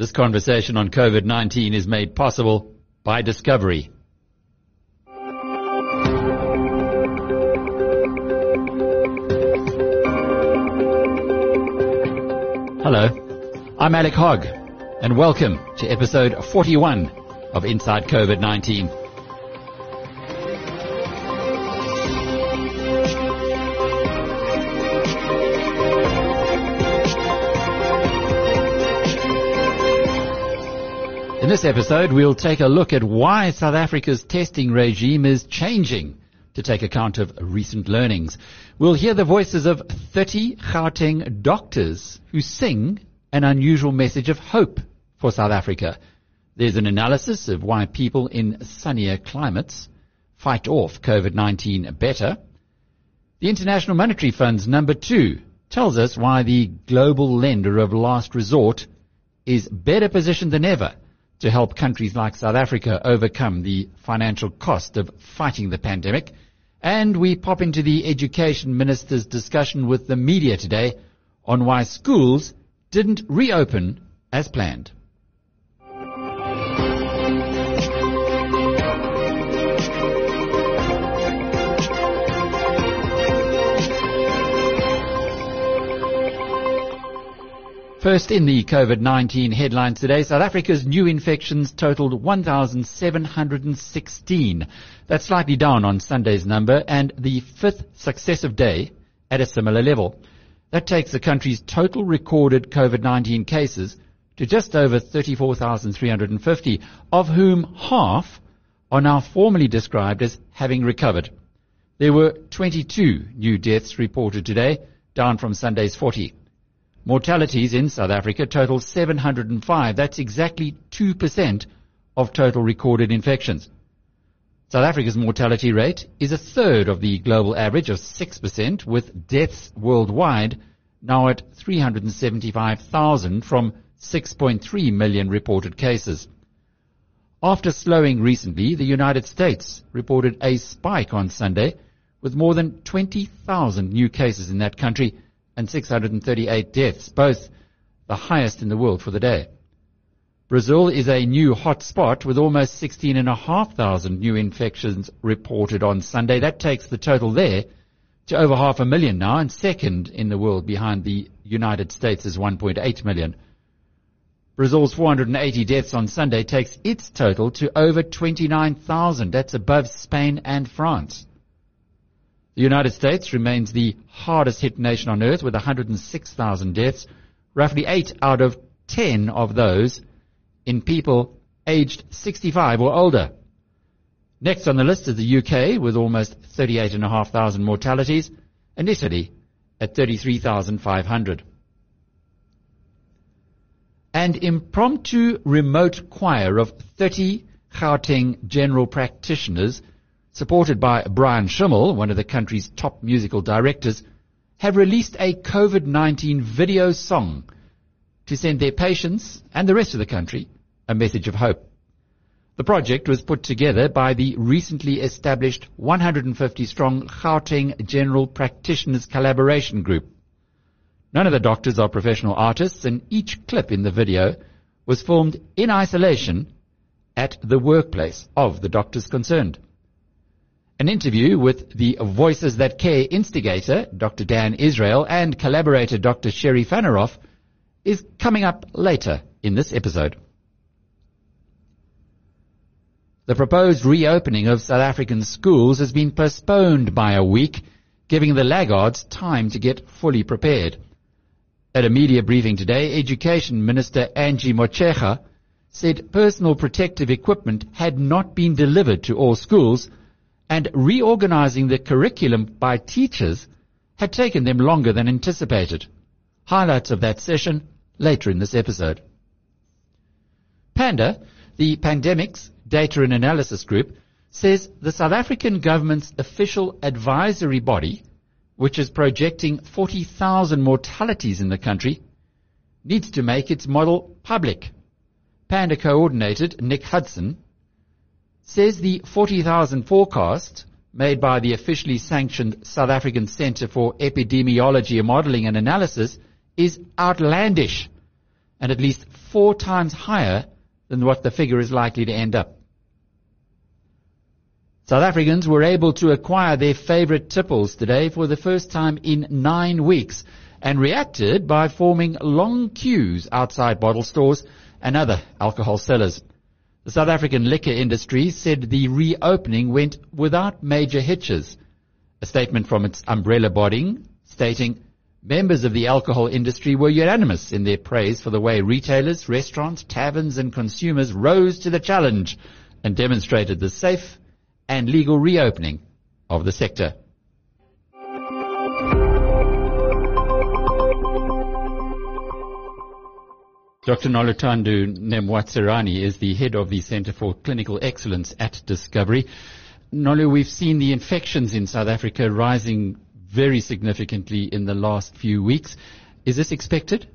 This conversation on COVID-19 is made possible by Discovery. Hello, I'm Alec Hogg, and welcome to episode 41 of Inside COVID-19. In this episode, we'll take a look at why South Africa's testing regime is changing to take account of recent learnings. We'll hear the voices of 30 Gauteng doctors who sing an unusual message of hope for South Africa. There's an analysis of why people in sunnier climates fight off COVID-19 better. The International Monetary Fund's number two tells us why the global lender of last resort is better positioned than ever to help countries like South Africa overcome the financial cost of fighting the pandemic. And we pop into the education minister's discussion with the media today on why schools didn't reopen as planned. First in the COVID-19 headlines today, South Africa's new infections totaled 1,716. That's slightly down on Sunday's number and the fifth successive day at a similar level. That takes the country's total recorded COVID-19 cases to just over 34,350, of whom half are now formally described as having recovered. There were 22 new deaths reported today, down from Sunday's 40. Mortalities in South Africa total 705. That's exactly 2% of total recorded infections. South Africa's mortality rate is a third of the global average of 6%, with deaths worldwide now at 375,000 from 6.3 million reported cases. After slowing recently, the United States reported a spike on Sunday with more than 20,000 new cases in that country and 638 deaths, both the highest in the world for the day. Brazil is a new hotspot with almost 16,500 new infections reported on Sunday. That takes the total there to over half a million now and second in the world behind the United States' 1.8 million. Brazil's 480 deaths on Sunday takes its total to over 29,000. That's above Spain and France. The United States remains the hardest hit nation on earth with 106,000 deaths, roughly 8 out of 10 of those in people aged 65 or older. Next on the list is the UK with almost 38,500 mortalities and Italy at 33,500. An impromptu remote choir of 30 Gauteng general practitioners supported by Brian Schimmel, one of the country's top musical directors, have released a COVID-19 video song to send their patients and the rest of the country a message of hope. The project was put together by the recently established 150 strong Gauteng General Practitioners Collaboration Group. None of the doctors are professional artists and each clip in the video was filmed in isolation at the workplace of the doctors concerned. An interview with the Voices That Care instigator, Dr. Dan Israel, and collaborator Dr. Sherry Fanaroff is coming up later in this episode. The proposed reopening of South African schools has been postponed by a week, giving the laggards time to get fully prepared. At a media briefing today, Education Minister Angie Motshekga said personal protective equipment had not been delivered to all schools and reorganizing the curriculum by teachers had taken them longer than anticipated. Highlights of that session later in this episode. PANDA, the Pandemics Data and Analysis Group, says the South African government's official advisory body, which is projecting 40,000 mortalities in the country, needs to make its model public. PANDA coordinator Nick Hudson says the 40,000 forecast made by the officially sanctioned South African Centre for Epidemiology Modelling and Analysis is outlandish and at least four times higher than what the figure is likely to end up. South Africans were able to acquire their favorite tipples today for the first time in nine weeks and reacted by forming long queues outside bottle stores and other alcohol sellers. The South African liquor industry said the reopening went without major hitches. A statement from its umbrella body stating members of the alcohol industry were unanimous in their praise for the way retailers, restaurants, taverns and consumers rose to the challenge and demonstrated the safe and legal reopening of the sector. Dr. Noluthando Nematswerani is the head of the Center for Clinical Excellence at Discovery. Nolu, we've seen the infections in South Africa rising very significantly in the last few weeks. Is this expected?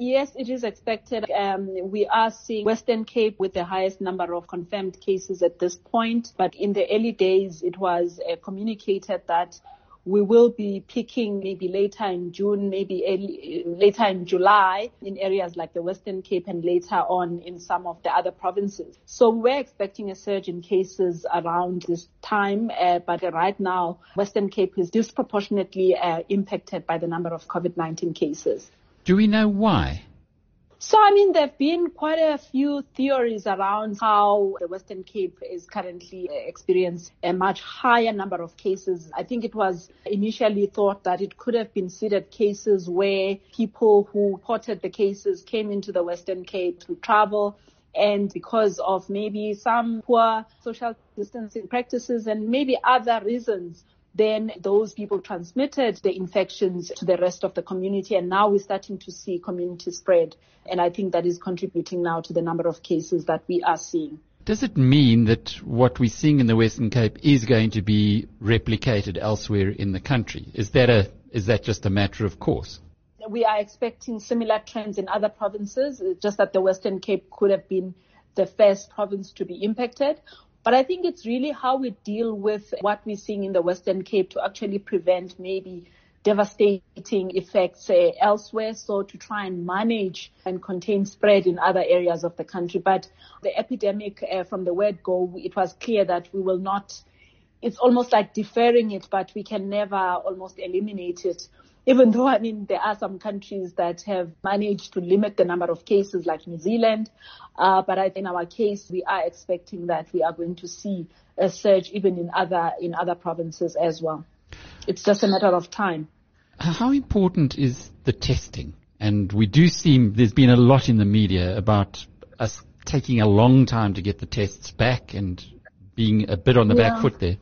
Yes, it is expected. Um, we are seeing Western Cape with the highest number of confirmed cases at this point. But in the early days, it was uh, communicated that we will be peaking maybe later in June, maybe early, later in July in areas like the Western Cape and later on in some of the other provinces. So we're expecting a surge in cases around this time, uh, but right now Western Cape is disproportionately uh, impacted by the number of COVID-19 cases. Do we know why? So, I mean, there have been quite a few theories around how the Western Cape is currently experiencing a much higher number of cases. I think it was initially thought that it could have been seeded cases where people who reported the cases came into the Western Cape to travel and because of maybe some poor social distancing practices and maybe other reasons then those people transmitted the infections to the rest of the community. And now we're starting to see community spread. And I think that is contributing now to the number of cases that we are seeing. Does it mean that what we're seeing in the Western Cape is going to be replicated elsewhere in the country? Is that a, is that just a matter of course? We are expecting similar trends in other provinces, just that the Western Cape could have been the first province to be impacted. But I think it's really how we deal with what we're seeing in the Western Cape to actually prevent maybe devastating effects uh, elsewhere. So to try and manage and contain spread in other areas of the country. But the epidemic uh, from the word go, it was clear that we will not, it's almost like deferring it, but we can never almost eliminate it even though, I mean, there are some countries that have managed to limit the number of cases like New Zealand. Uh, but in our case, we are expecting that we are going to see a surge even in other, in other provinces as well. It's just a matter of time. How important is the testing? And we do seem, there's been a lot in the media about us taking a long time to get the tests back and being a bit on the yeah. back foot there.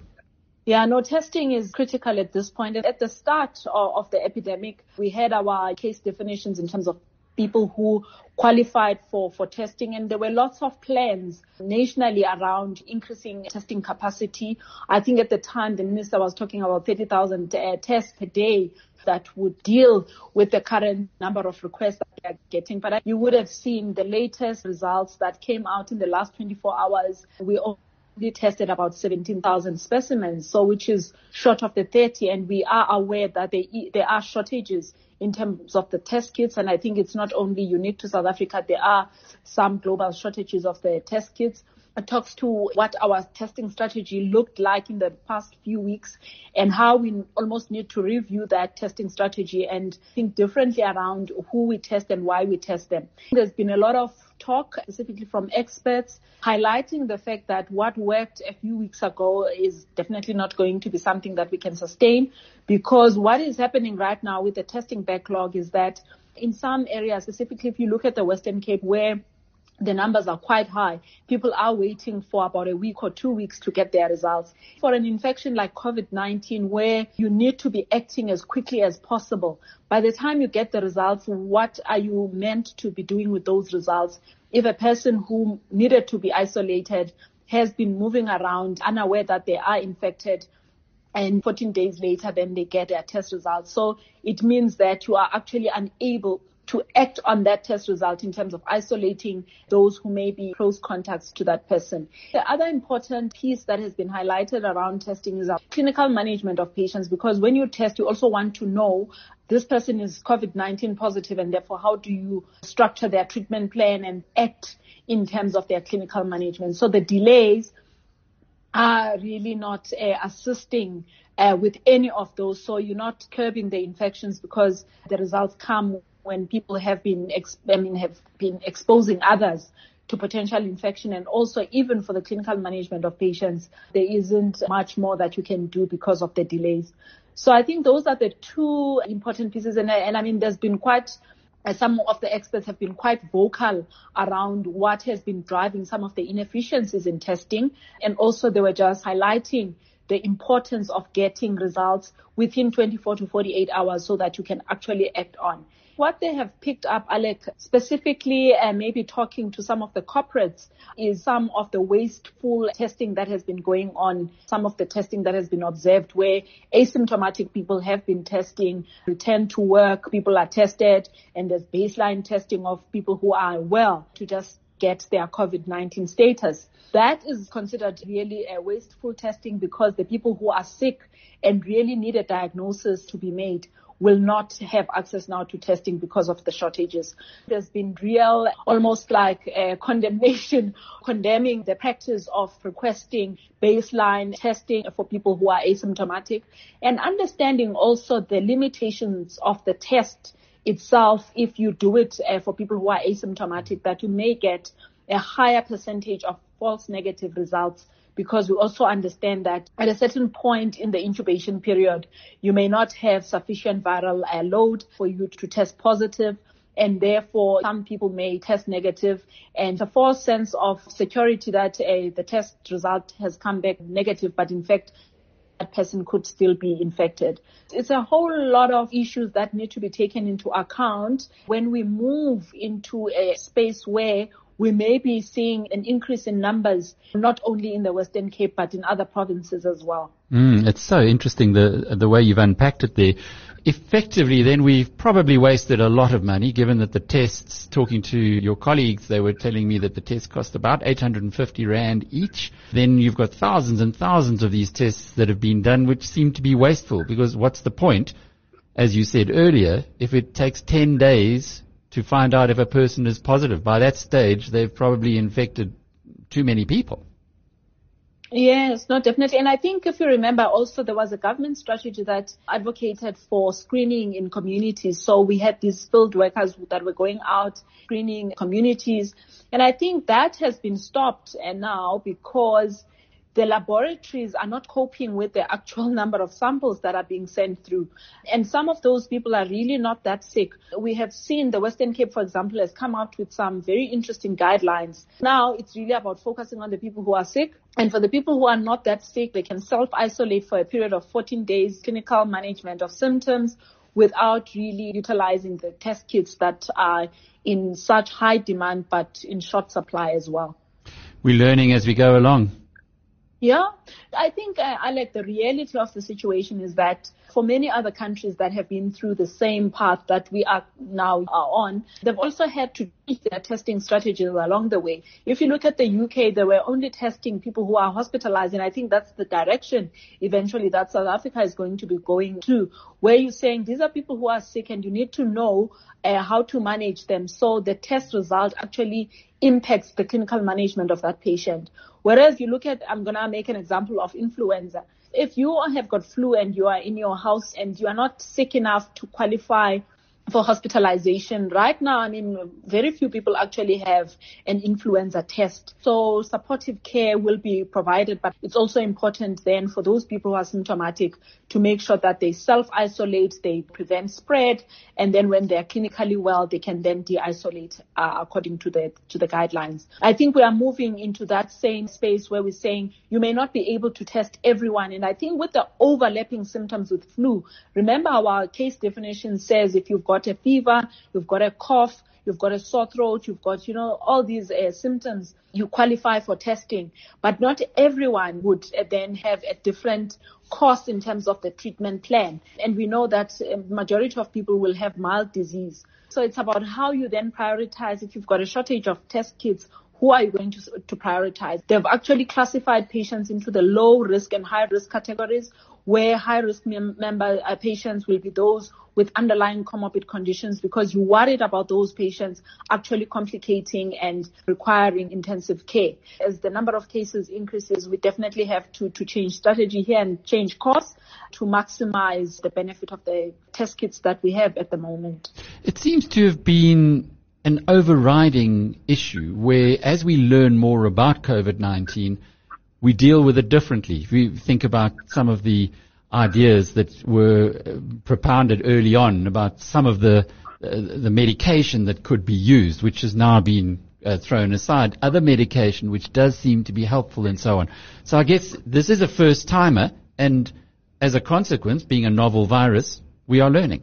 Yeah, no, testing is critical at this point. At the start of the epidemic, we had our case definitions in terms of people who qualified for, for testing and there were lots of plans nationally around increasing testing capacity. I think at the time the minister was talking about 30,000 uh, tests per day that would deal with the current number of requests that we are getting. But you would have seen the latest results that came out in the last 24 hours. We tested about 17,000 specimens, so which is short of the 30, and we are aware that they, there are shortages in terms of the test kits, and I think it's not only unique to South Africa. There are some global shortages of the test kits. It talks to what our testing strategy looked like in the past few weeks and how we almost need to review that testing strategy and think differently around who we test and why we test them. There's been a lot of talk specifically from experts highlighting the fact that what worked a few weeks ago is definitely not going to be something that we can sustain because what is happening right now with the testing backlog is that in some areas, specifically if you look at the Western Cape where the numbers are quite high. People are waiting for about a week or two weeks to get their results. For an infection like COVID-19 where you need to be acting as quickly as possible, by the time you get the results, what are you meant to be doing with those results? If a person who needed to be isolated has been moving around unaware that they are infected, and 14 days later then they get their test results. So it means that you are actually unable to act on that test result in terms of isolating those who may be close contacts to that person. The other important piece that has been highlighted around testing is our clinical management of patients because when you test, you also want to know this person is COVID-19 positive and therefore how do you structure their treatment plan and act in terms of their clinical management. So the delays are really not uh, assisting uh, with any of those. So you're not curbing the infections because the results come when people have been, ex- I mean, have been exposing others to potential infection and also even for the clinical management of patients, there isn't much more that you can do because of the delays. So I think those are the two important pieces. And, and I mean, there's been quite uh, some of the experts have been quite vocal around what has been driving some of the inefficiencies in testing. And also they were just highlighting the importance of getting results within 24 to 48 hours so that you can actually act on. What they have picked up, Alec, specifically uh, maybe talking to some of the corporates is some of the wasteful testing that has been going on, some of the testing that has been observed where asymptomatic people have been testing, return to work, people are tested, and there's baseline testing of people who are well to just get their COVID-19 status. That is considered really a wasteful testing because the people who are sick and really need a diagnosis to be made will not have access now to testing because of the shortages. There's been real, almost like a condemnation, condemning the practice of requesting baseline testing for people who are asymptomatic and understanding also the limitations of the test itself if you do it uh, for people who are asymptomatic that you may get a higher percentage of false negative results because we also understand that at a certain point in the incubation period, you may not have sufficient viral uh, load for you to test positive and therefore some people may test negative and a false sense of security that uh, the test result has come back negative, but in fact that person could still be infected. It's a whole lot of issues that need to be taken into account when we move into a space where we may be seeing an increase in numbers, not only in the Western Cape, but in other provinces as well. Mm, it's so interesting the, the way you've unpacked it there. Effectively, then we've probably wasted a lot of money given that the tests, talking to your colleagues, they were telling me that the tests cost about 850 Rand each. Then you've got thousands and thousands of these tests that have been done, which seem to be wasteful because what's the point? As you said earlier, if it takes 10 days to find out if a person is positive. By that stage, they've probably infected too many people. Yes, no, definitely. And I think if you remember also there was a government strategy that advocated for screening in communities. So we had these field workers that were going out screening communities. And I think that has been stopped and now because the laboratories are not coping with the actual number of samples that are being sent through. And some of those people are really not that sick. We have seen the Western Cape, for example, has come out with some very interesting guidelines. Now it's really about focusing on the people who are sick. And for the people who are not that sick, they can self-isolate for a period of 14 days, clinical management of symptoms without really utilizing the test kits that are in such high demand but in short supply as well. We're learning as we go along. Yeah, I think, uh, Alec, the reality of the situation is that for many other countries that have been through the same path that we are now are on, they've also had to their testing strategies along the way. If you look at the UK, they were only testing people who are hospitalized, and I think that's the direction eventually that South Africa is going to be going to, where you're saying these are people who are sick and you need to know uh, how to manage them. So the test result actually impacts the clinical management of that patient. Whereas you look at, I'm going to make an example of influenza. If you have got flu and you are in your house and you are not sick enough to qualify for hospitalization. Right now, I mean, very few people actually have an influenza test. So supportive care will be provided, but it's also important then for those people who are symptomatic to make sure that they self-isolate, they prevent spread, and then when they're clinically well, they can then de-isolate uh, according to the, to the guidelines. I think we are moving into that same space where we're saying you may not be able to test everyone. And I think with the overlapping symptoms with flu, remember our case definition says if you've got got a fever, you've got a cough, you've got a sore throat, you've got, you know, all these uh, symptoms, you qualify for testing. But not everyone would uh, then have a different cost in terms of the treatment plan. And we know that a majority of people will have mild disease. So it's about how you then prioritize if you've got a shortage of test kits, who are you going to, to prioritize? They've actually classified patients into the low risk and high risk categories where high risk mem- member uh, patients will be those with underlying comorbid conditions because you're worried about those patients actually complicating and requiring intensive care. As the number of cases increases, we definitely have to, to change strategy here and change course to maximize the benefit of the test kits that we have at the moment. It seems to have been an overriding issue where as we learn more about COVID-19, we deal with it differently. If we think about some of the ideas that were uh, propounded early on about some of the uh, the medication that could be used, which has now been uh, thrown aside, other medication which does seem to be helpful and so on. So I guess this is a first timer and as a consequence, being a novel virus, we are learning.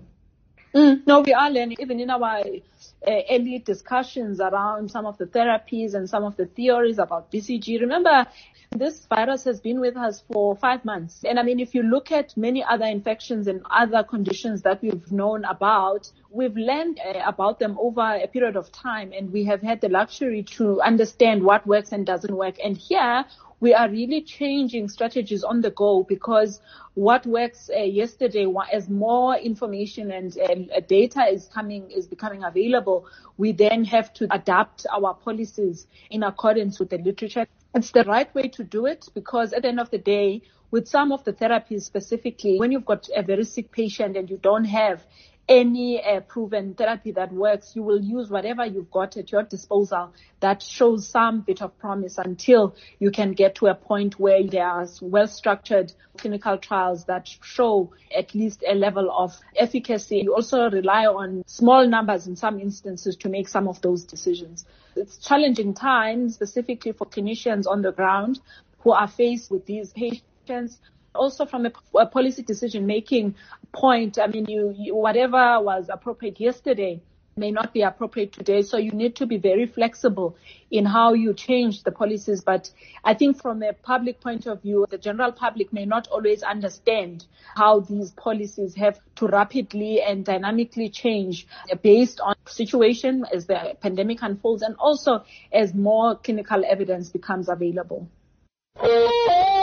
Mm, no, we are learning. Even in our uh, early discussions around some of the therapies and some of the theories about BCG. Remember, this virus has been with us for five months. And I mean, if you look at many other infections and other conditions that we've known about, we've learned uh, about them over a period of time and we have had the luxury to understand what works and doesn't work. And here we are really changing strategies on the go because what works uh, yesterday, as more information and uh, data is coming, is becoming available, we then have to adapt our policies in accordance with the literature. It's the right way to do it because at the end of the day, with some of the therapies specifically, when you've got a very sick patient and you don't have any uh, proven therapy that works, you will use whatever you've got at your disposal that shows some bit of promise until you can get to a point where there are well structured clinical trials that show at least a level of efficacy. You also rely on small numbers in some instances to make some of those decisions. It's challenging times, specifically for clinicians on the ground who are faced with these patients also from a, a policy decision making point, I mean, you, you, whatever was appropriate yesterday may not be appropriate today. So you need to be very flexible in how you change the policies. But I think from a public point of view, the general public may not always understand how these policies have to rapidly and dynamically change based on situation as the pandemic unfolds and also as more clinical evidence becomes available.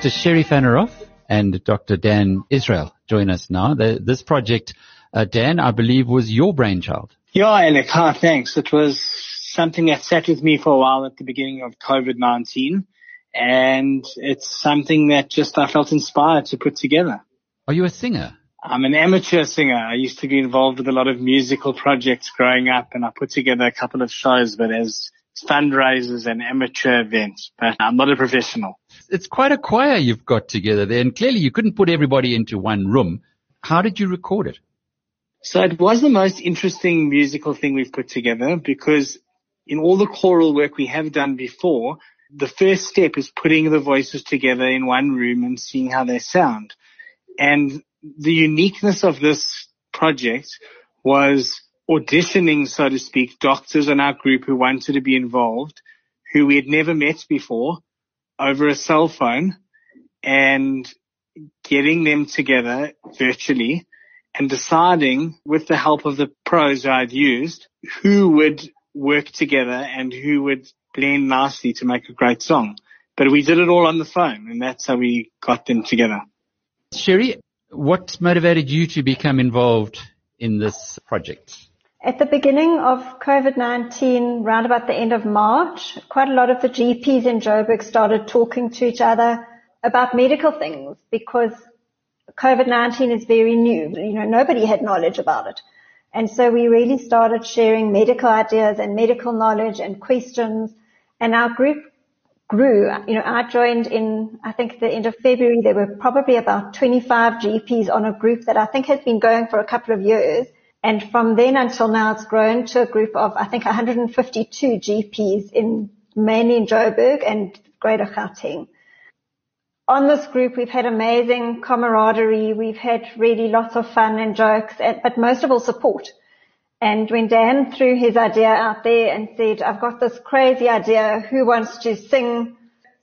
Dr. Sherry Fanaroff and Dr. Dan Israel join us now. The, this project, uh, Dan, I believe was your brainchild. Yeah, Alec. Hi, thanks. It was something that sat with me for a while at the beginning of COVID-19 and it's something that just I felt inspired to put together. Are you a singer? I'm an amateur singer. I used to be involved with a lot of musical projects growing up and I put together a couple of shows, but as fundraisers and amateur events, but I'm not a professional. It's quite a choir you've got together there, and clearly you couldn't put everybody into one room. How did you record it? So it was the most interesting musical thing we've put together because in all the choral work we have done before, the first step is putting the voices together in one room and seeing how they sound. And the uniqueness of this project was auditioning, so to speak, doctors in our group who wanted to be involved, who we had never met before over a cell phone and getting them together virtually and deciding with the help of the pros I'd used who would work together and who would blend nicely to make a great song. But we did it all on the phone and that's how we got them together. Sherry, What motivated you to become involved in this project? At the beginning of COVID-19, round about the end of March, quite a lot of the GPs in Joburg started talking to each other about medical things because COVID-19 is very new. You know, nobody had knowledge about it. And so we really started sharing medical ideas and medical knowledge and questions. And our group grew. You know, I joined in, I think the end of February, there were probably about 25 GPs on a group that I think has been going for a couple of years. And from then until now, it's grown to a group of, I think, 152 GPs in mainly in Joburg and Greater Gauteng. On this group, we've had amazing camaraderie. We've had really lots of fun and jokes, but most of all support. And when Dan threw his idea out there and said, I've got this crazy idea, who wants to sing?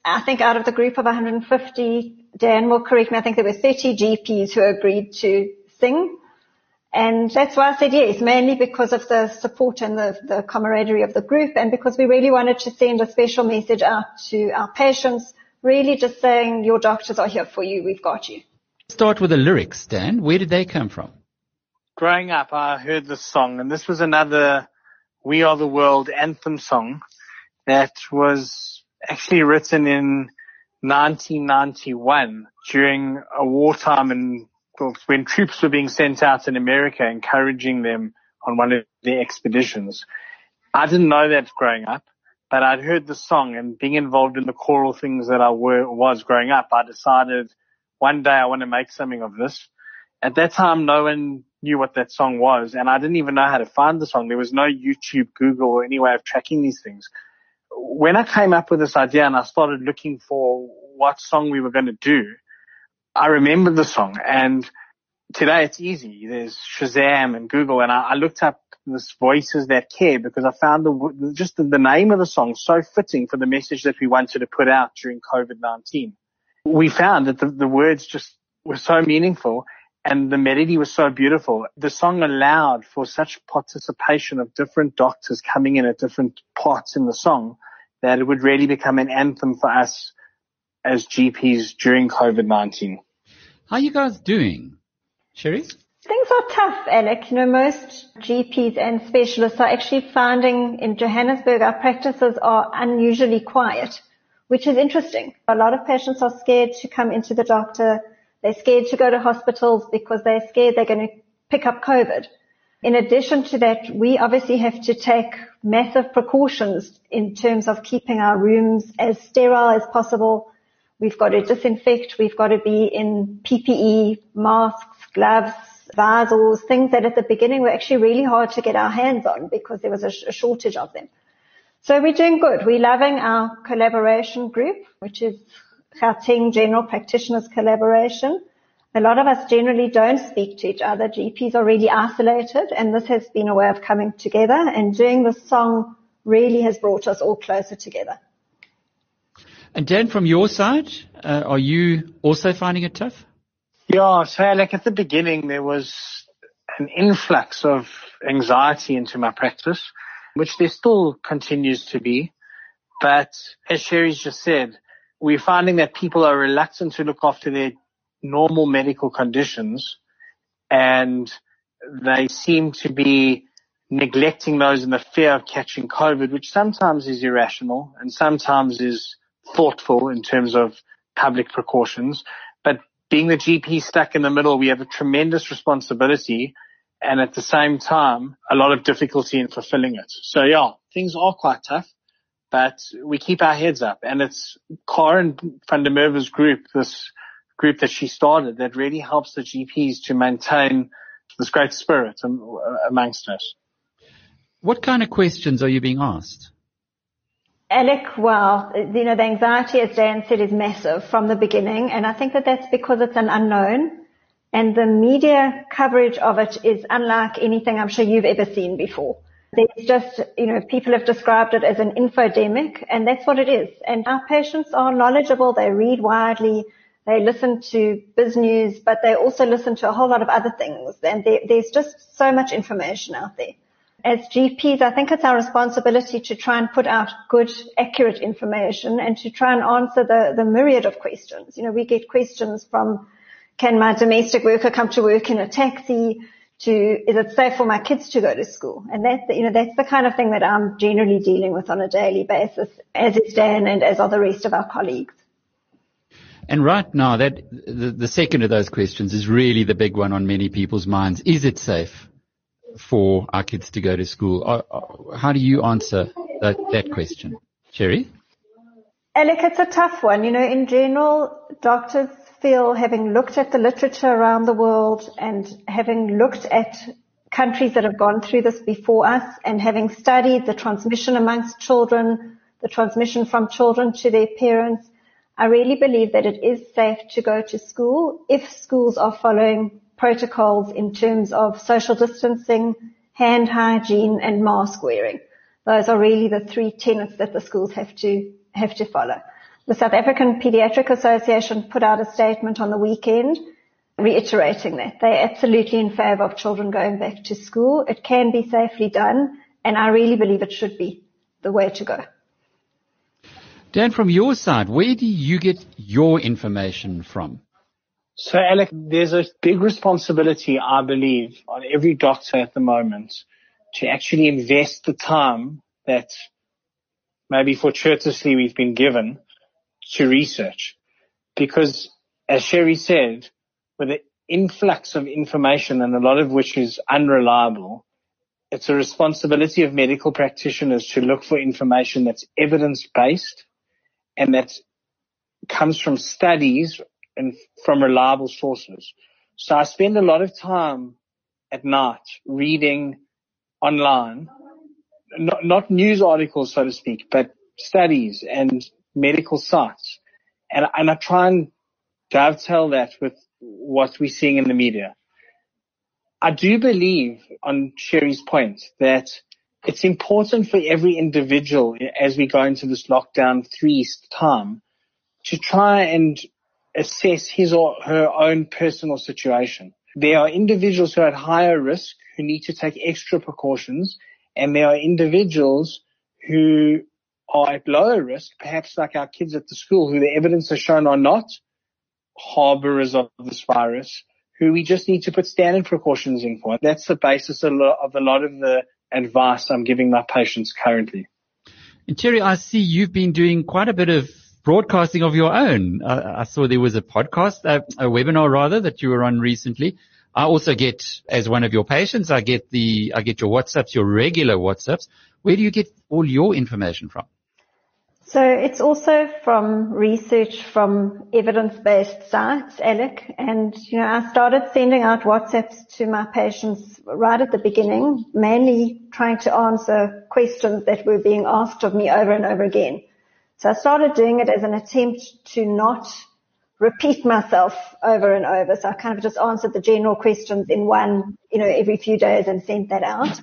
I think out of the group of 150, Dan will correct me, I think there were 30 GPs who agreed to sing. And that's why I said yes, mainly because of the support and the, the camaraderie of the group and because we really wanted to send a special message out to our patients, really just saying your doctors are here for you, we've got you. Start with the lyrics, Dan. Where did they come from? growing up, I heard this song, and this was another We Are the World anthem song that was actually written in 1991 during a wartime and when troops were being sent out in America, encouraging them on one of their expeditions. I didn't know that growing up, but I'd heard the song and being involved in the choral things that I were, was growing up, I decided one day I want to make something of this. At that time, no one knew what that song was and I didn't even know how to find the song. There was no YouTube, Google or any way of tracking these things. When I came up with this idea and I started looking for what song we were going to do, I remembered the song and today it's easy. There's Shazam and Google and I, I looked up this voices that care because I found the, just the, the name of the song so fitting for the message that we wanted to put out during COVID-19. We found that the, the words just were so meaningful and the melody was so beautiful. The song allowed for such participation of different doctors coming in at different parts in the song that it would really become an anthem for us as GPs during COVID-19. How are you guys doing? Sherry? Things are tough, Alec. You know, most GPs and specialists are actually finding in Johannesburg our practices are unusually quiet, which is interesting. A lot of patients are scared to come into the doctor they're scared to go to hospitals because they're scared they're going to pick up COVID. In addition to that, we obviously have to take massive precautions in terms of keeping our rooms as sterile as possible. We've got to disinfect. We've got to be in PPE, masks, gloves, visors, things that at the beginning were actually really hard to get our hands on because there was a, sh- a shortage of them. So we're doing good. We're loving our collaboration group, which is Gauteng General Practitioners Collaboration. A lot of us generally don't speak to each other. GPs are really isolated and this has been a way of coming together and doing this song really has brought us all closer together. And Dan, from your side, uh, are you also finding it tough? Yeah, so like at the beginning there was an influx of anxiety into my practice, which there still continues to be. But as Sherry's just said, we're finding that people are reluctant to look after their normal medical conditions and they seem to be neglecting those in the fear of catching COVID, which sometimes is irrational and sometimes is thoughtful in terms of public precautions. But being the GP stuck in the middle, we have a tremendous responsibility and at the same time, a lot of difficulty in fulfilling it. So yeah, things are quite tough but we keep our heads up. And it's Karen van der Merwe's group, this group that she started that really helps the GPs to maintain this great spirit amongst us. What kind of questions are you being asked? Alec, well, you know, the anxiety, as Dan said, is massive from the beginning. And I think that that's because it's an unknown and the media coverage of it is unlike anything I'm sure you've ever seen before. There's just, you know, people have described it as an infodemic and that's what it is. And our patients are knowledgeable. They read widely. They listen to BizNews, but they also listen to a whole lot of other things. And there, there's just so much information out there. As GPs, I think it's our responsibility to try and put out good, accurate information and to try and answer the, the myriad of questions. You know, we get questions from can my domestic worker come to work in a taxi? To, is it safe for my kids to go to school? And that's, the, you know, that's the kind of thing that I'm generally dealing with on a daily basis, as is Dan and as are the rest of our colleagues. And right now, that the, the second of those questions is really the big one on many people's minds. Is it safe for our kids to go to school? Uh, uh, how do you answer that, that question, Sherry? Alec, it's a tough one. You know, in general, doctors feel having looked at the literature around the world and having looked at countries that have gone through this before us and having studied the transmission amongst children, the transmission from children to their parents, I really believe that it is safe to go to school if schools are following protocols in terms of social distancing, hand hygiene and mask wearing. Those are really the three tenets that the schools have to, have to follow. The South African Pediatric Association put out a statement on the weekend reiterating that. They're absolutely in favour of children going back to school. It can be safely done and I really believe it should be the way to go. Dan, from your side, where do you get your information from? So, Alec, there's a big responsibility, I believe, on every doctor at the moment to actually invest the time that maybe fortuitously we've been given to research. Because as Sherry said, with the influx of information and a lot of which is unreliable, it's a responsibility of medical practitioners to look for information that's evidence based and that comes from studies and from reliable sources. So I spend a lot of time at night reading online, not, not news articles, so to speak, but studies and medical sites. And, and I try and dovetail that with what we're seeing in the media. I do believe on Sherry's point that it's important for every individual as we go into this lockdown three time to try and assess his or her own personal situation. There are individuals who are at higher risk who need to take extra precautions and there are individuals who are at lower risk, perhaps like our kids at the school who the evidence has shown are not harborers of this virus, who we just need to put standard precautions in for. That's the basis of a lot of the advice I'm giving my patients currently. And Sherry, I see you've been doing quite a bit of broadcasting of your own. Uh, I saw there was a podcast, uh, a webinar rather, that you were on recently. I also get, as one of your patients, I get the, I get your WhatsApps, your regular WhatsApps. Where do you get all your information from? So it's also from research from evidence-based sites, Alec. And, you know, I started sending out WhatsApps to my patients right at the beginning, mainly trying to answer questions that were being asked of me over and over again. So I started doing it as an attempt to not repeat myself over and over. So I kind of just answered the general questions in one, you know, every few days and sent that out.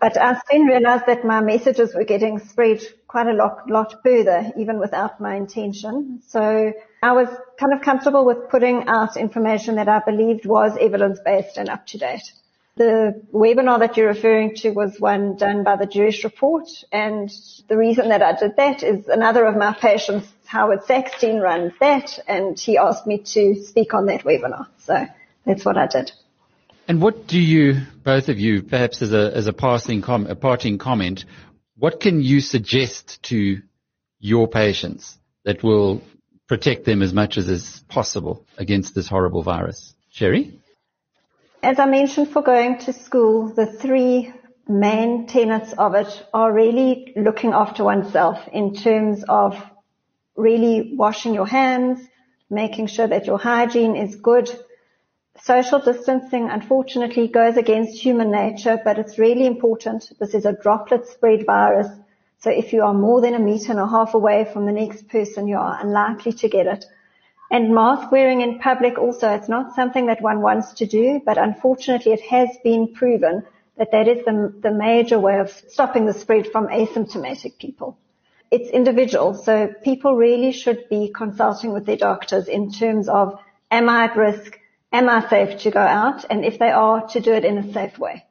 But I soon realized that my messages were getting spread quite a lot, lot further, even without my intention. So I was kind of comfortable with putting out information that I believed was evidence-based and up to date. The webinar that you're referring to was one done by the Jewish Report, and the reason that I did that is another of my patients, Howard Sackstein, runs that, and he asked me to speak on that webinar. So that's what I did. And what do you, both of you, perhaps as a, as a passing com- a parting comment, what can you suggest to your patients that will protect them as much as is possible against this horrible virus? Sherry? As I mentioned for going to school, the three main tenets of it are really looking after oneself in terms of really washing your hands, making sure that your hygiene is good, Social distancing unfortunately goes against human nature, but it's really important. This is a droplet spread virus. So if you are more than a meter and a half away from the next person, you are unlikely to get it. And mask wearing in public also, it's not something that one wants to do, but unfortunately it has been proven that that is the, the major way of stopping the spread from asymptomatic people. It's individual, so people really should be consulting with their doctors in terms of, am I at risk? am I safe to go out? And if they are, to do it in a safe way.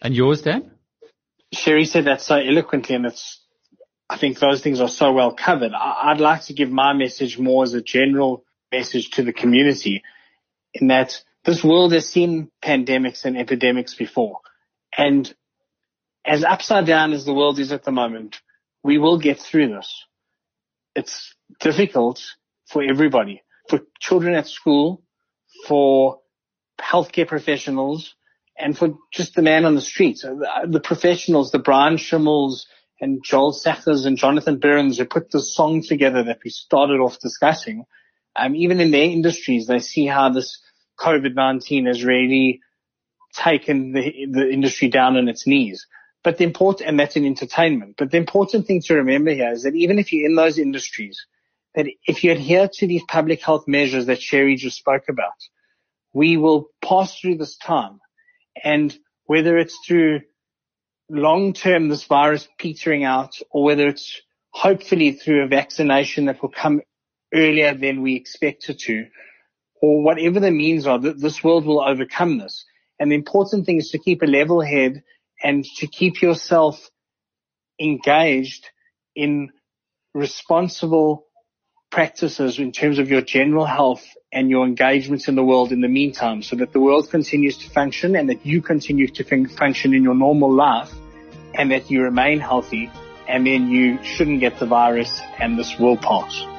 And yours, Dan? Sherry said that so eloquently and it's, I think those things are so well covered. I'd like to give my message more as a general message to the community in that this world has seen pandemics and epidemics before. And as upside down as the world is at the moment, we will get through this. It's difficult for everybody, for children at school, for healthcare professionals, and for just the man on the street. So uh, the, professionals, the Brian Schimmels and Joel Sachers and Jonathan Burns who put the song together that we started off discussing, um, even in their industries, they see how this COVID-19 has really taken the, the industry down on its knees. But the important, and that's in entertainment. But the important thing to remember here is that even if you're in those industries, that if you adhere to these public health measures that Sherry just spoke about, we will pass through this time. And whether it's through long term, this virus petering out, or whether it's hopefully through a vaccination that will come earlier than we expect it to, or whatever the means are, this world will overcome this. And the important thing is to keep a level head and to keep yourself engaged in responsible practices in terms of your general health and your engagements in the world in the meantime so that the world continues to function and that you continue to function in your normal life and that you remain healthy and then you shouldn't get the virus and this will pass.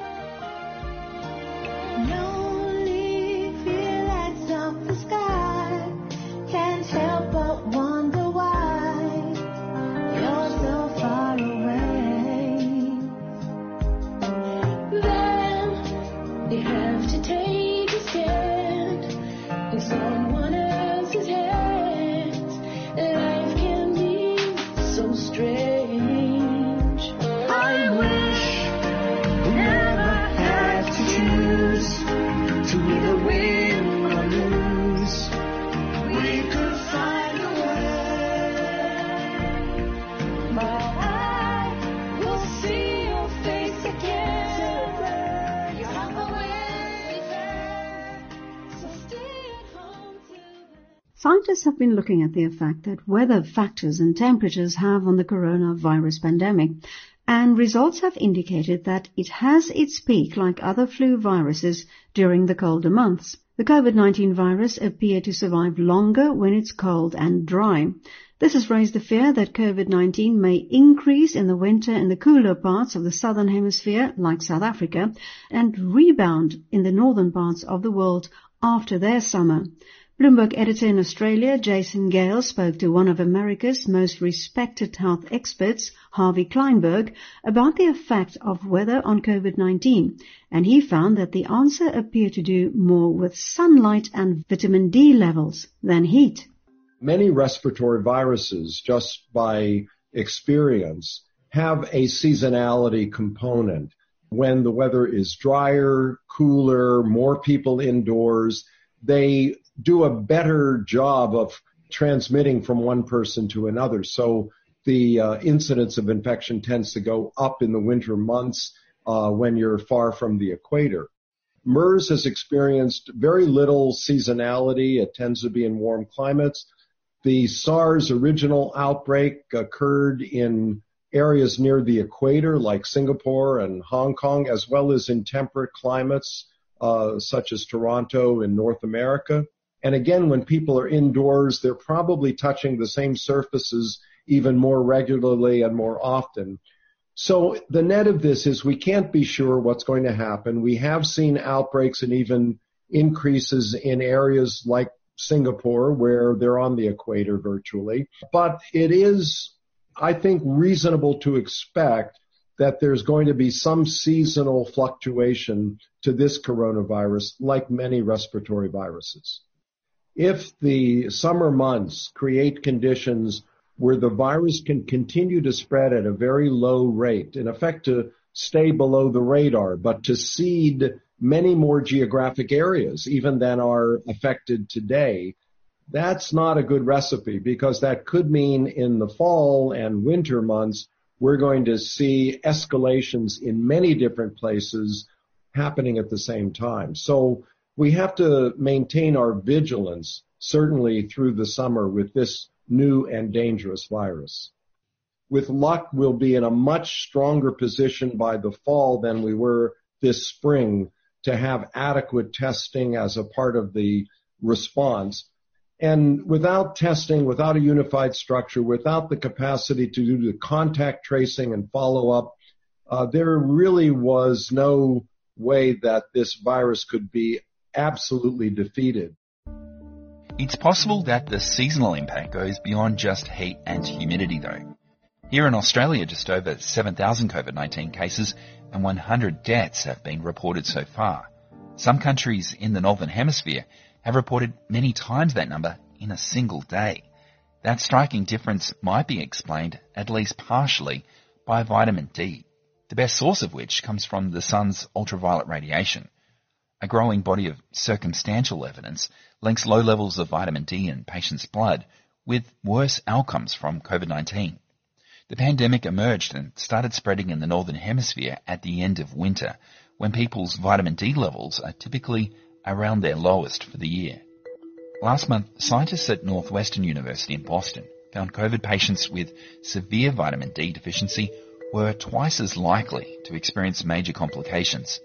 Have been looking at the effect that weather factors and temperatures have on the coronavirus pandemic, and results have indicated that it has its peak like other flu viruses during the colder months. The COVID-19 virus appeared to survive longer when it's cold and dry. This has raised the fear that COVID-19 may increase in the winter in the cooler parts of the southern hemisphere, like South Africa, and rebound in the northern parts of the world after their summer. Bloomberg editor in Australia, Jason Gale, spoke to one of America's most respected health experts, Harvey Fineberg, about the effect of weather on COVID-19, and he found that the answer appeared to do more with sunlight and vitamin D levels than heat. Many respiratory viruses, just by experience, have a seasonality component. When the weather is drier, cooler, more people indoors, they do a better job of transmitting from one person to another. So the uh, incidence of infection tends to go up in the winter months uh, when you're far from the equator. MERS has experienced very little seasonality. It tends to be in warm climates. The SARS original outbreak occurred in areas near the equator like Singapore and Hong Kong, as well as in temperate climates uh, such as Toronto in North America. And again, when people are indoors, they're probably touching the same surfaces even more regularly and more often. So the net of this is we can't be sure what's going to happen. We have seen outbreaks and even increases in areas like Singapore where they're on the equator virtually. But it is, I think, reasonable to expect that there's going to be some seasonal fluctuation to this coronavirus like many respiratory viruses if the summer months create conditions where the virus can continue to spread at a very low rate, in effect to stay below the radar, but to seed many more geographic areas even than are affected today, that's not a good recipe because that could mean in the fall and winter months, we're going to see escalations in many different places happening at the same time. So we have to maintain our vigilance, certainly through the summer with this new and dangerous virus. With luck, we'll be in a much stronger position by the fall than we were this spring to have adequate testing as a part of the response. And without testing, without a unified structure, without the capacity to do the contact tracing and follow up, uh, there really was no way that this virus could be absolutely defeated. It's possible that the seasonal impact goes beyond just heat and humidity though. Here in Australia, just over 7,000 COVID-19 cases and 100 deaths have been reported so far. Some countries in the Northern Hemisphere have reported many times that number in a single day. That striking difference might be explained, at least partially, by vitamin D, the best source of which comes from the sun's ultraviolet radiation. A growing body of circumstantial evidence links low levels of vitamin D in patients' blood with worse outcomes from COVID-19. The pandemic emerged and started spreading in the Northern Hemisphere at the end of winter, when people's vitamin D levels are typically around their lowest for the year. Last month, scientists at Northwestern University in Boston found COVID patients with severe vitamin D deficiency were twice as likely to experience major complications.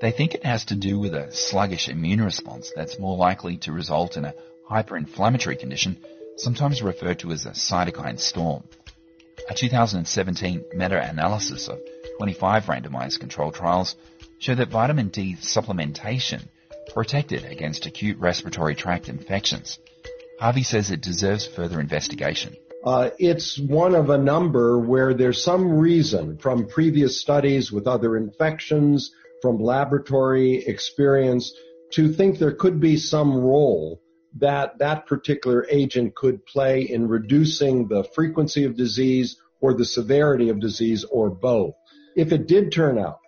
They think it has to do with a sluggish immune response that's more likely to result in a hyperinflammatory condition, sometimes referred to as a cytokine storm. A 2017 meta-analysis of 25 randomized controlled trials showed that vitamin D supplementation protected against acute respiratory tract infections. Harvey says it deserves further investigation. Uh, it's one of a number where there's some reason from previous studies with other infections, from laboratory experience, to think there could be some role that that particular agent could play in reducing the frequency of disease or the severity of disease or both. If it did turn out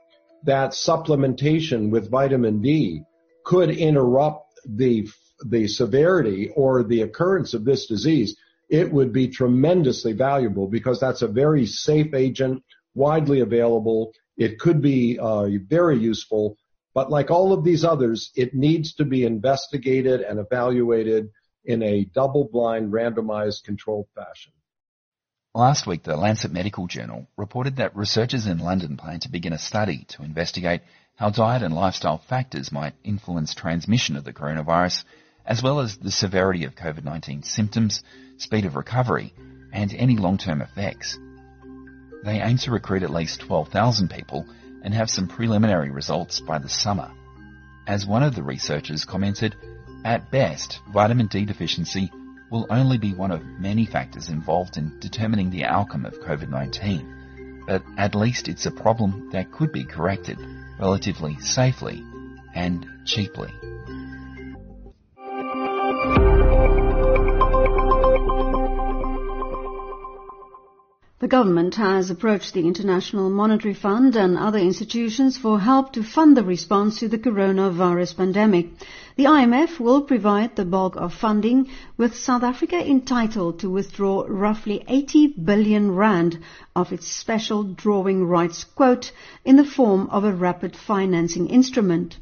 that supplementation with vitamin D could interrupt the the severity or the occurrence of this disease, it would be tremendously valuable because that's a very safe agent, widely available. It could be uh, very useful but like all of these others, it needs to be investigated and evaluated in a double-blind, randomized, controlled fashion. Last week, the Lancet Medical Journal reported that researchers in London plan to begin a study to investigate how diet and lifestyle factors might influence transmission of the coronavirus, as well as the severity of COVID-19 symptoms, speed of recovery, and any long-term effects. They aim to recruit at least 12,000 people and have some preliminary results by the summer. As one of the researchers commented, at best, vitamin D deficiency will only be one of many factors involved in determining the outcome of COVID-19, but at least it's a problem that could be corrected relatively safely and cheaply. The government has approached the International Monetary Fund and other institutions for help to fund the response to the coronavirus pandemic. The IMF will provide the bulk of funding, with South Africa entitled to withdraw roughly 80 billion rand of its special drawing rights quote in the form of a rapid financing instrument.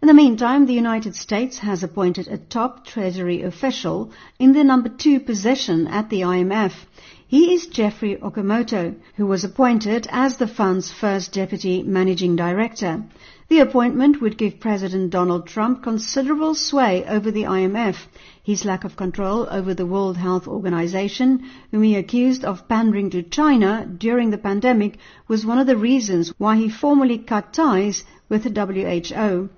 In the meantime, the United States has appointed a top Treasury official in the number two position at the IMF. He is Geoffrey Okamoto, who was appointed as the fund's first deputy managing director. The appointment would give President Donald Trump considerable sway over the IMF. His lack of control over the World Health Organization, whom he accused of pandering to China during the pandemic, was one of the reasons why he formally cut ties with the WHO.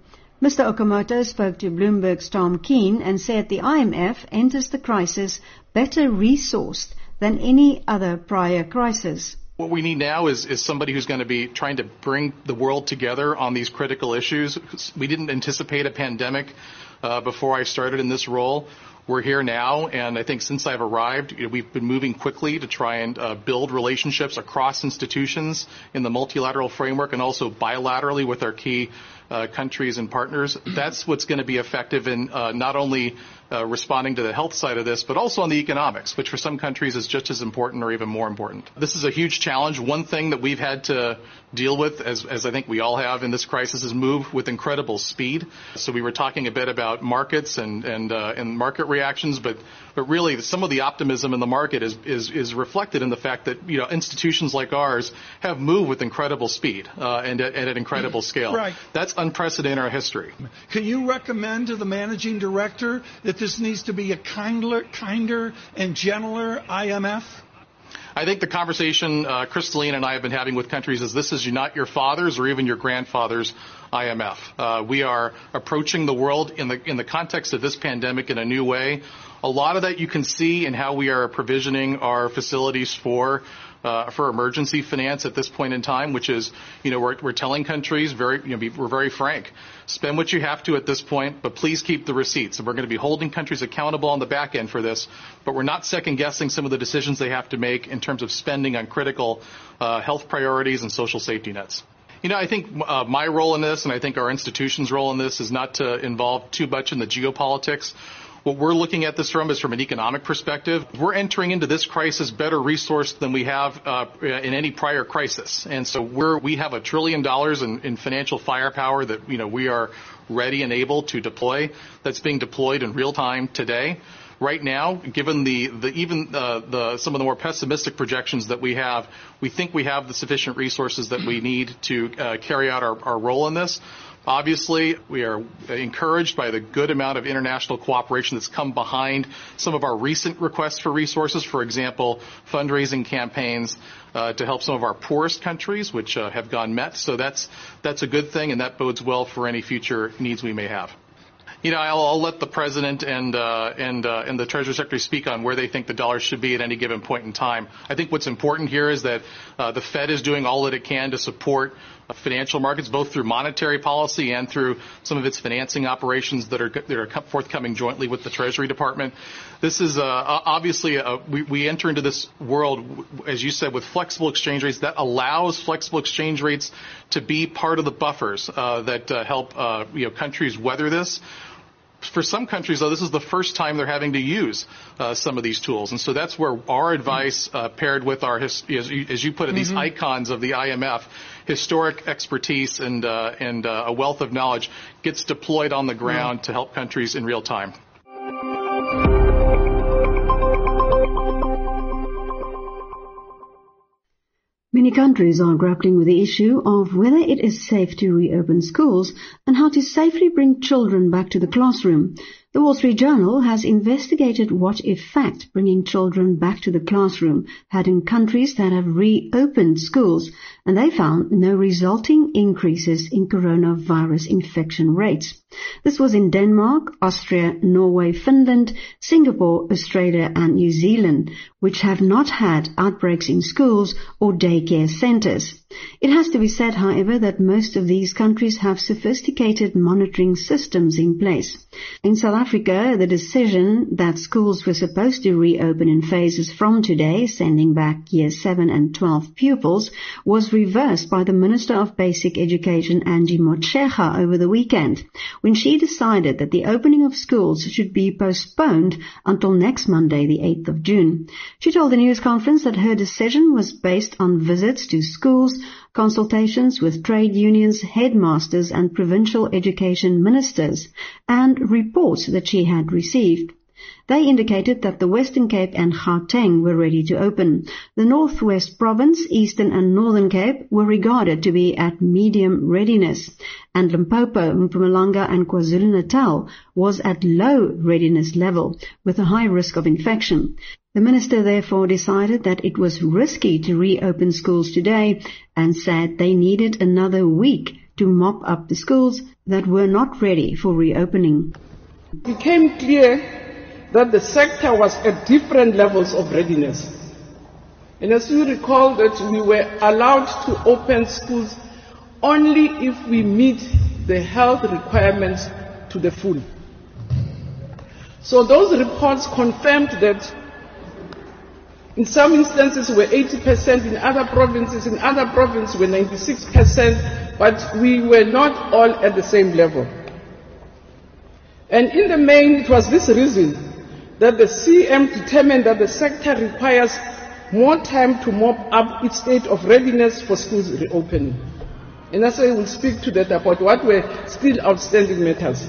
Mr. Okamoto spoke to Bloomberg's Tom Keene and said the IMF enters the crisis better resourced than any other prior crisis. What we need now is, is somebody who's going to be trying to bring the world together on these critical issues. We didn't anticipate a pandemic uh, before I started in this role. We're here now, and I think since I've arrived, you know, we've been moving quickly to try and uh, build relationships across institutions in the multilateral framework and also bilaterally with our key uh, countries and partners. That's what's going to be effective in uh, not only uh, responding to the health side of this, but also on the economics, which for some countries is just as important or even more important. This is a huge challenge. One thing that we've had to deal with, as, as I think we all have in this crisis, is move with incredible speed. So we were talking a bit about markets and and uh, and market reactions, but but really some of the optimism in the market is is is reflected in the fact that you know institutions like ours have moved with incredible speed uh, and, at, and at incredible scale. Right. That's unprecedented in our history. Can you recommend to the managing director that this needs to be a kinder, kinder and gentler IMF? I think the conversation uh, Kristalina and I have been having with countries is this is not your father's or even your grandfather's IMF. Uh, we are approaching the world in the in the context of this pandemic in a new way. A lot of that you can see in how we are provisioning our facilities for uh, for emergency finance at this point in time, which is, you know, we're, we're telling countries very, you know, be, we're very frank. Spend what you have to at this point, but please keep the receipts. And we're going to be holding countries accountable on the back end for this, but we're not second guessing some of the decisions they have to make in terms of spending on critical uh, health priorities and social safety nets. You know, I think uh, my role in this, and I think our institution's role in this, is not to involve too much in the geopolitics. What we're looking at this from is from an economic perspective. We're entering into this crisis better resourced than we have uh, in any prior crisis, and so we're we have a trillion dollars in, in financial firepower that you know we are ready and able to deploy. That's being deployed in real time today right now, given the, the even uh, the some of the more pessimistic projections that we have, we think we have the sufficient resources that we need to uh, carry out our, our role in this. Obviously, we are encouraged by the good amount of international cooperation that's come behind some of our recent requests for resources. For example, fundraising campaigns uh, to help some of our poorest countries, which uh, have gone met. So that's that's a good thing, and that bodes well for any future needs we may have you know, I'll, I'll let the president and uh, and uh, and the treasury secretary speak on where they think the dollar should be at any given point in time. I think what's important here is that uh, the Fed is doing all that it can to support financial markets, both through monetary policy and through some of its financing operations that are that are forthcoming jointly with the Treasury Department. This is uh, obviously a, we, we enter into this world, as you said, with flexible exchange rates that allows flexible exchange rates to be part of the buffers uh, that uh, help uh, you know countries weather this for some countries, though, this is the first time they're having to use uh, some of these tools, and so that's where our advice, uh, paired with our, as you, as you put it, mm-hmm. these icons of the IMF, historic expertise and uh, and uh, a wealth of knowledge, gets deployed on the ground mm-hmm. to help countries in real time. Many countries are grappling with the issue of whether it is safe to reopen schools and how to safely bring children back to the classroom. The Wall Street Journal has investigated what effect bringing children back to the classroom had in countries that have reopened schools, and they found no resulting increases in coronavirus infection rates. This was in Denmark, Austria, Norway, Finland, Singapore, Australia, and New Zealand, which have not had outbreaks in schools or daycare centers. It has to be said, however, that most of these countries have sophisticated monitoring systems in place. In South Africa, the decision that schools were supposed to reopen in phases from today, sending back year 7 and 12 pupils, was reversed by the Minister of Basic Education, Angie Motshekga, over the weekend, when she decided that the opening of schools should be postponed until next Monday, the 8th of June. She told the news conference that her decision was based on visits to schools consultations with trade unions, headmasters and provincial education ministers, and reports that she had received. They indicated that the Western Cape and Gauteng were ready to open. The Northwest Province, Eastern and Northern Cape were regarded to be at medium readiness, and Limpopo, Mpumalanga and KwaZulu-Natal was at low readiness level with a high risk of infection. The minister therefore decided that it was risky to reopen schools today and said they needed another week to mop up the schools that were not ready for reopening. It became clear that the sector was at different levels of readiness. And as you recall that we were allowed to open schools only if we meet the health requirements to the full. So those reports confirmed that in some instances we were 80%, in other provinces, in other provinces were 96%, but we were not all at the same level. And in the main, it was this reason that the CEM determined that the sector requires more time to mop up its state of readiness for schools reopening. And that's why we'll speak to that about what were still outstanding matters.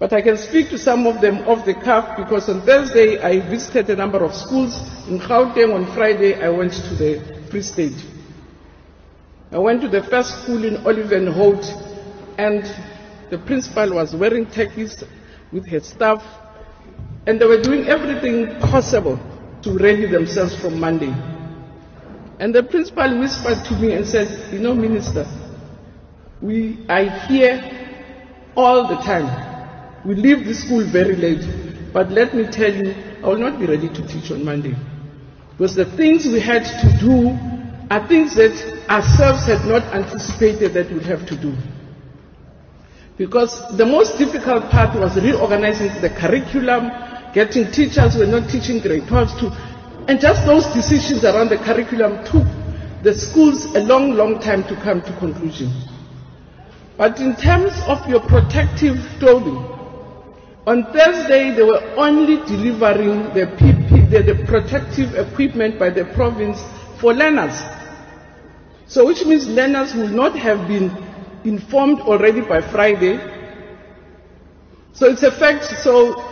But I can speak to some of them off the cuff because on Thursday I visited a number of schools. In Gauteng on Friday I went to the Free State. I went to the first school in Olievenhout and the principal was wearing khakis with her staff, and they were doing everything possible to ready themselves for Monday. And the principal whispered to me and said, You know, Minister, we are here all the time. We leave the school very late. But let me tell you, I will not be ready to teach on Monday. Because the things we had to do are things that ourselves had not anticipated that we'd have to do. Because the most difficult part was reorganizing the curriculum, getting teachers who were not teaching grade 12s to, and just those decisions around the curriculum took the schools a long, long time to come to conclusion. But in terms of your protective clothing, on Thursday, they were only delivering the, PP, the, the protective equipment by the province for learners. So, which means learners will not have been informed already by Friday. So, it's a fact. So,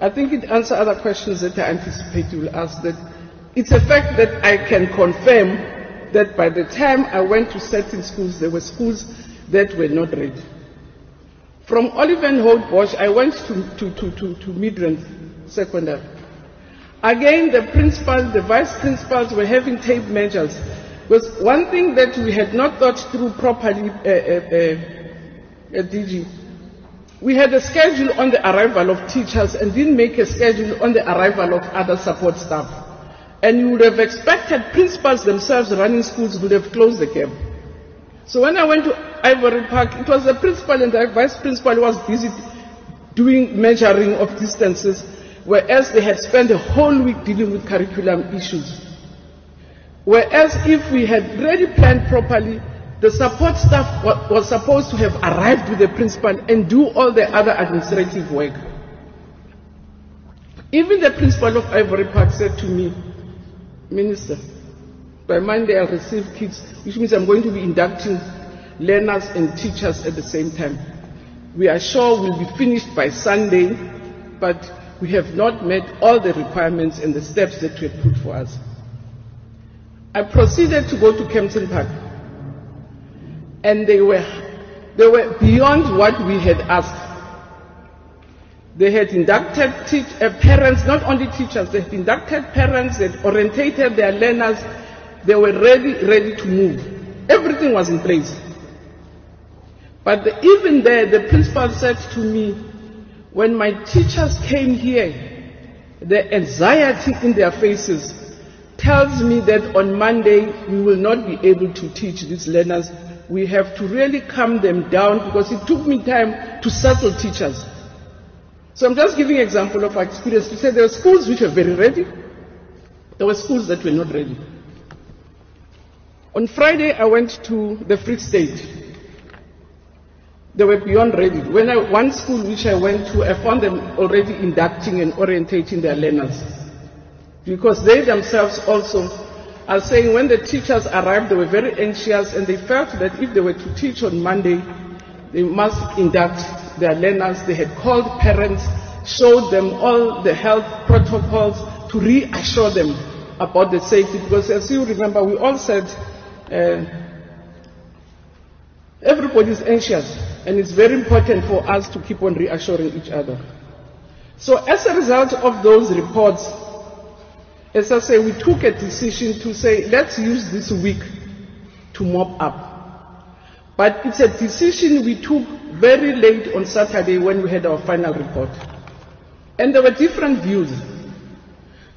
I think it answers other questions that I anticipate you will ask. That it's a fact that I can confirm that by the time I went to certain schools, there were schools that were not ready. From Olievenhoutbosch, I went to, to, to, to, to Midrand Secondary. Again, the principal, the vice principals were having tape measures. Because one thing that we had not thought through properly, uh, uh, uh, DG, we had a schedule on the arrival of teachers and didn't make a schedule on the arrival of other support staff. And you would have expected principals themselves running schools would have closed the gap. So when I went to Ivory Park, it was the principal and the vice principal who was busy doing measuring of distances, whereas they had spent a whole week dealing with curriculum issues. Whereas if we had really planned properly, the support staff was supposed to have arrived with the principal and do all the other administrative work. Even the principal of Ivory Park said to me, Minister, by Monday I'll receive kids, which means I'm going to be inducting learners and teachers at the same time. We are sure we'll be finished by Sunday, but we have not met all the requirements and the steps that were put for us. I proceeded to go to Kempton Park, and they were, they were beyond what we had asked. They had inducted teach, uh, parents, not only teachers, they had inducted parents, they had orientated their learners, they were ready, ready to move. Everything was in place. But the, even there, the principal said to me, when my teachers came here, the anxiety in their faces tells me that on Monday we will not be able to teach these learners. We have to really calm them down because it took me time to settle teachers. So I'm just giving an example of our experience to say there were schools which were very ready. There were schools that were not ready. On Friday, I went to the Free State they were beyond ready. When I, one school which I went to, I found them already inducting and orientating their learners. Because they themselves also are saying when the teachers arrived, they were very anxious and they felt that if they were to teach on Monday, they must induct their learners. They had called parents, showed them all the health protocols to reassure them about the safety. Because as you remember, we all said, uh, everybody is anxious. And it's very important for us to keep on reassuring each other. So as a result of those reports, as I say, we took a decision to say, let's use this week to mop up. But it's a decision we took very late on Saturday when we had our final report. And there were different views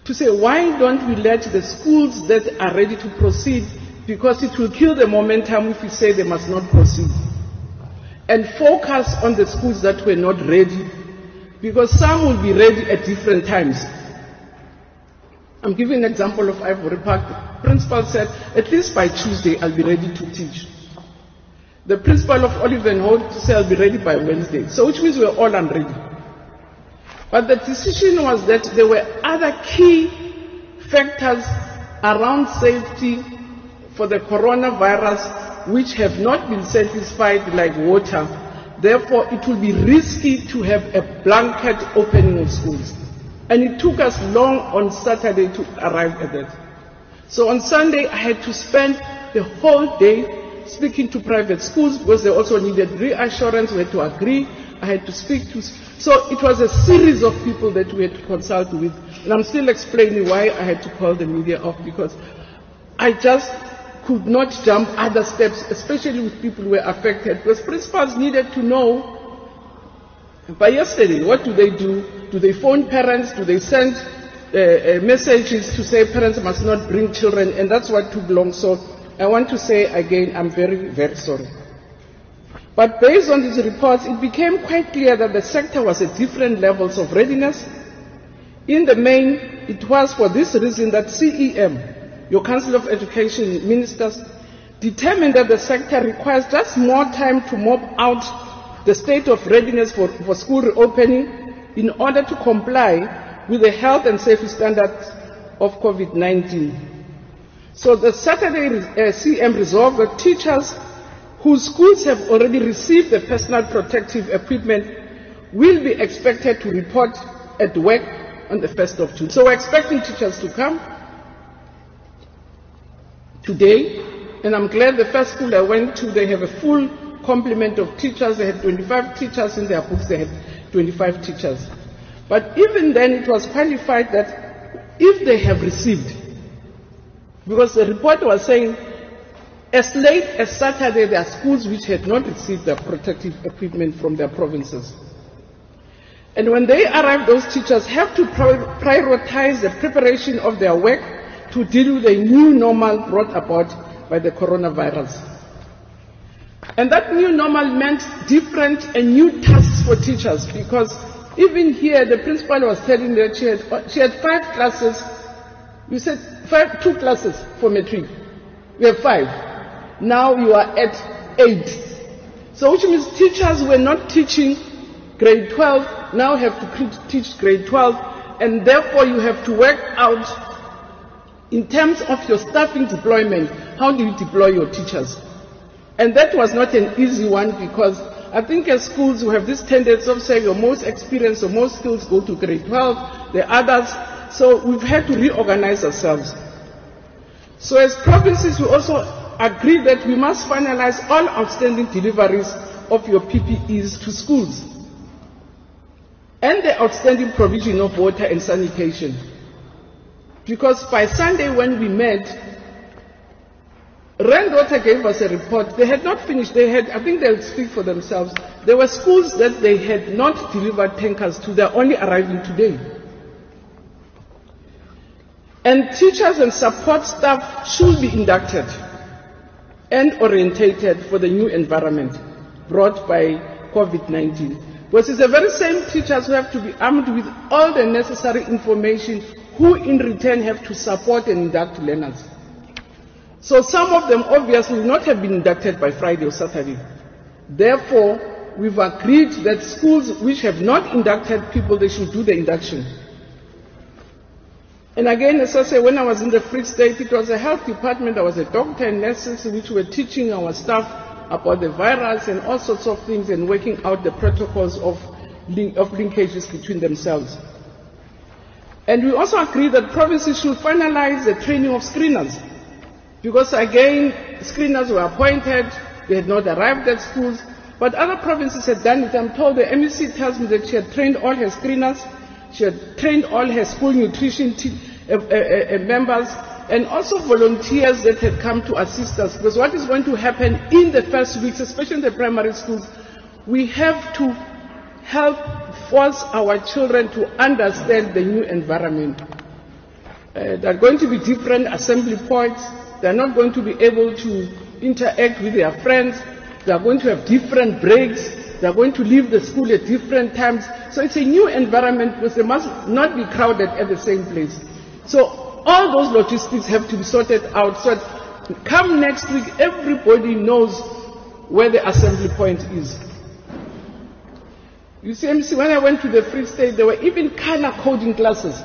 to say, why don't we let the schools that are ready to proceed, because it will kill the momentum if we say they must not proceed and focus on the schools that were not ready because some will be ready at different times. I'm giving an example of Ivory Park. The principal said, at least by Tuesday I'll be ready to teach. The principal of Olievenhout said I'll be ready by Wednesday. So which means we're all unready. But the decision was that there were other key factors around safety for the coronavirus which have not been satisfied like water. Therefore, it will be risky to have a blanket opening of schools. And it took us long on Saturday to arrive at that. So on Sunday, I had to spend the whole day speaking to private schools because they also needed reassurance. We had to agree. I had to speak to. So it was a series of people that we had to consult with. And I'm still explaining why I had to call the media off because I just could not jump other steps, especially with people who were affected, because principals needed to know by yesterday, what do they do? Do they phone parents? Do they send uh, uh, messages to say parents must not bring children? And that's what took long. So I want to say again, I'm very, very sorry. But based on these reports, it became quite clear that the sector was at different levels of readiness. In the main, it was for this reason that CEM, your Council of Education Ministers, determined that the sector requires just more time to mop out the state of readiness for, for school reopening in order to comply with the health and safety standards of COVID-19. So the Saturday uh, CEM resolved that teachers whose schools have already received the personal protective equipment will be expected to report at work on the 1st of June. So we're expecting teachers to come today, and I'm glad the first school I went to, they have a full complement of teachers. They had 25 teachers in their books, they had 25 teachers. But even then, it was qualified that if they have received, because the report was saying as late as Saturday, there are schools which had not received their protective equipment from their provinces. And when they arrive, those teachers have to prioritize the preparation of their work to deal with the new normal brought about by the coronavirus. And that new normal meant different and new tasks for teachers because even here the principal was telling that she had, she had five classes. You said five, two classes for matric. We have five. Now you are at 8. So which means teachers were not teaching grade 12, now have to teach grade 12, and therefore you have to work out in terms of your staffing deployment, how do you deploy your teachers? And that was not an easy one because I think as schools we have this tendency of saying your most experienced or most skills go to grade 12, the others. So we've had to reorganize ourselves. So as provinces, we also agreed that we must finalize all outstanding deliveries of your PPEs to schools and the outstanding provision of water and sanitation. Because by Sunday when we met, Rand Water gave us a report. They had not finished. They had, I think they'll speak for themselves. There were schools that they had not delivered tankers to. They're only arriving today. And teachers and support staff should be inducted and orientated for the new environment brought by COVID-19. Because it's the very same teachers who have to be armed with all the necessary information who in return have to support and induct learners. So some of them obviously will not have been inducted by Friday or Saturday. Therefore, we've agreed that schools which have not inducted people, they should do the induction. And again, as I say, when I was in the Free State, it was a health department, there was a doctor and nurses which were teaching our staff about the virus and all sorts of things and working out the protocols of, link, of linkages between themselves. And we also agreed that provinces should finalize the training of screeners. Because again, screeners were appointed, they had not arrived at schools, but other provinces had done it. I'm told the MEC tells me that she had trained all her screeners, she had trained all her school nutrition team uh, uh, uh, members and also volunteers that had come to assist us. Because what is going to happen in the first weeks, especially in the primary schools, we have to help force our children to understand the new environment. Uh, there are going to be different assembly points. They are not going to be able to interact with their friends. They are going to have different breaks. They are going to leave the school at different times. So it's a new environment because they must not be crowded at the same place. So all those logistics have to be sorted out so come next week, everybody knows where the assembly point is. You see, MEC, when I went to the Free State, there were even color coding classes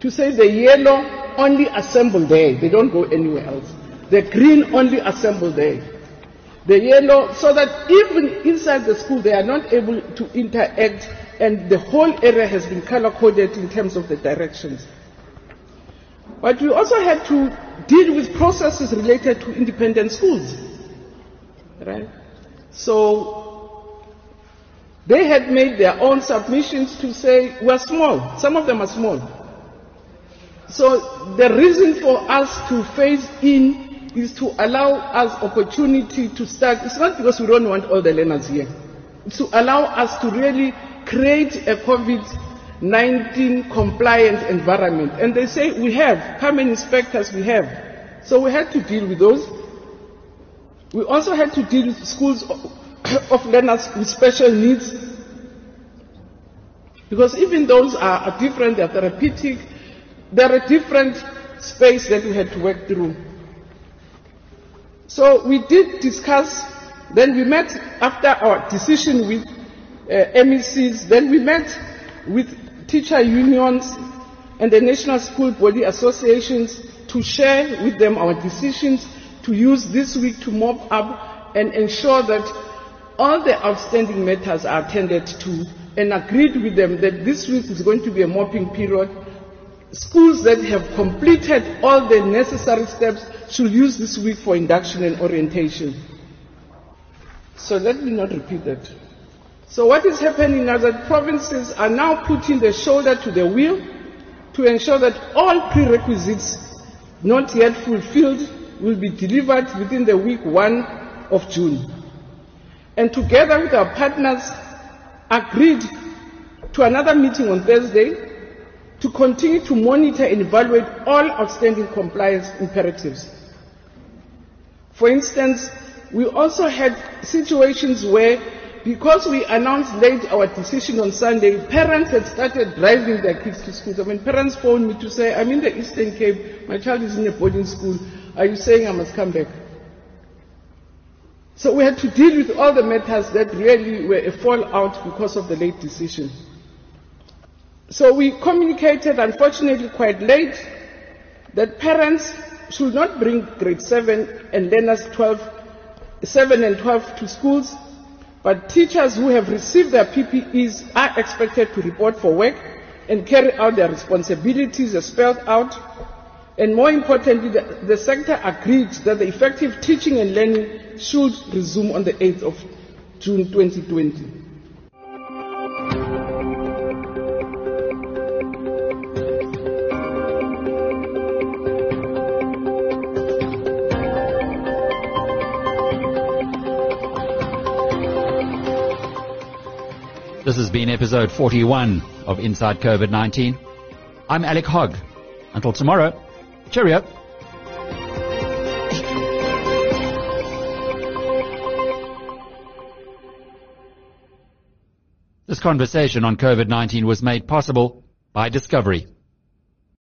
to say the yellow only assemble there, they don't go anywhere else. The green only assemble there. The yellow, so that even inside the school they are not able to interact and the whole area has been color coded in terms of the directions. But we also had to deal with processes related to independent schools. Right? So they had made their own submissions to say we're small. Some of them are small. So the reason for us to phase in is to allow us opportunity to start. It's not because we don't want all the learners here. To allow us to really create a COVID-19 compliant environment. And they say we have. How many inspectors we have? So we had to deal with those. We also had to deal with schools of learners with special needs. Because even those are, are different, they're therapeutic, there are different space that we had to work through. So we did discuss, then we met after our decision with uh, MECs, then we met with teacher unions and the National School Body Associations to share with them our decisions to use this week to mop up and ensure that all the outstanding matters are attended to and agreed with them that this week is going to be a mopping period schools that have completed all the necessary steps should use this week for induction and orientation. So let me not repeat that. So what is happening is that provinces are now putting the shoulder to the wheel to ensure that all prerequisites not yet fulfilled will be delivered within the week one of June. And together with our partners, agreed to another meeting on Thursday to continue to monitor and evaluate all outstanding compliance imperatives. For instance, we also had situations where, because we announced late our decision on Sunday, parents had started driving their kids to school. I mean, parents phoned me to say, I'm in the Eastern Cape, my child is in a boarding school, are you saying I must come back? So we had to deal with all the matters that really were a fallout because of the late decision. So we communicated, unfortunately, quite late that parents should not bring grade 7 and learners 12, 7 and 12 to schools, but teachers who have received their PPEs are expected to report for work and carry out their responsibilities as spelled out. And more importantly, the, the sector agreed that the effective teaching and learning should resume on the 8th of June 2020. This has been episode 41 of Inside COVID-19. I'm Alec Hogg. Until tomorrow, cheerio. This conversation on COVID-19 was made possible by Discovery.